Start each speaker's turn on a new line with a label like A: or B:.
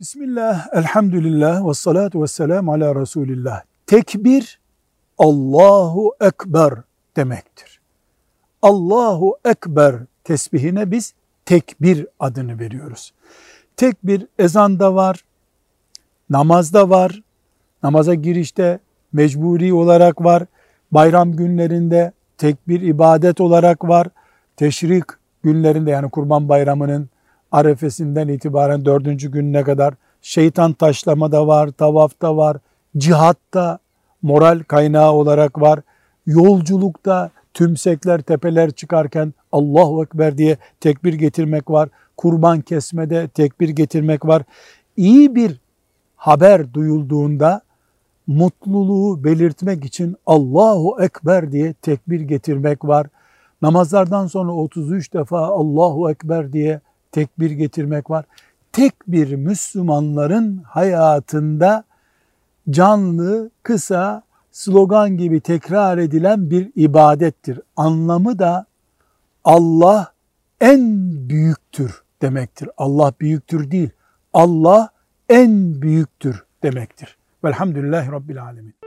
A: Bismillah, elhamdülillah, ve salatu ve selamu ala Resulillah. Tekbir, Allahu Ekber demektir. Allahu Ekber tesbihine biz tekbir adını veriyoruz. Tekbir ezanda var, namazda var, namaza girişte mecburi olarak var, bayram günlerinde tekbir ibadet olarak var, teşrik günlerinde yani kurban bayramının arefesinden itibaren dördüncü gününe kadar şeytan taşlama da var, tavafta var, cihatta moral kaynağı olarak var, yolculukta tümsekler, tepeler çıkarken Allahu Ekber diye tekbir getirmek var, kurban kesmede tekbir getirmek var. İyi bir haber duyulduğunda mutluluğu belirtmek için Allahu Ekber diye tekbir getirmek var. Namazlardan sonra 33 defa Allahu Ekber diye tekbir getirmek var. Tek bir Müslümanların hayatında canlı, kısa, slogan gibi tekrar edilen bir ibadettir. Anlamı da Allah en büyüktür demektir. Allah büyüktür değil. Allah en büyüktür demektir. Velhamdülillahi Rabbil Alemin.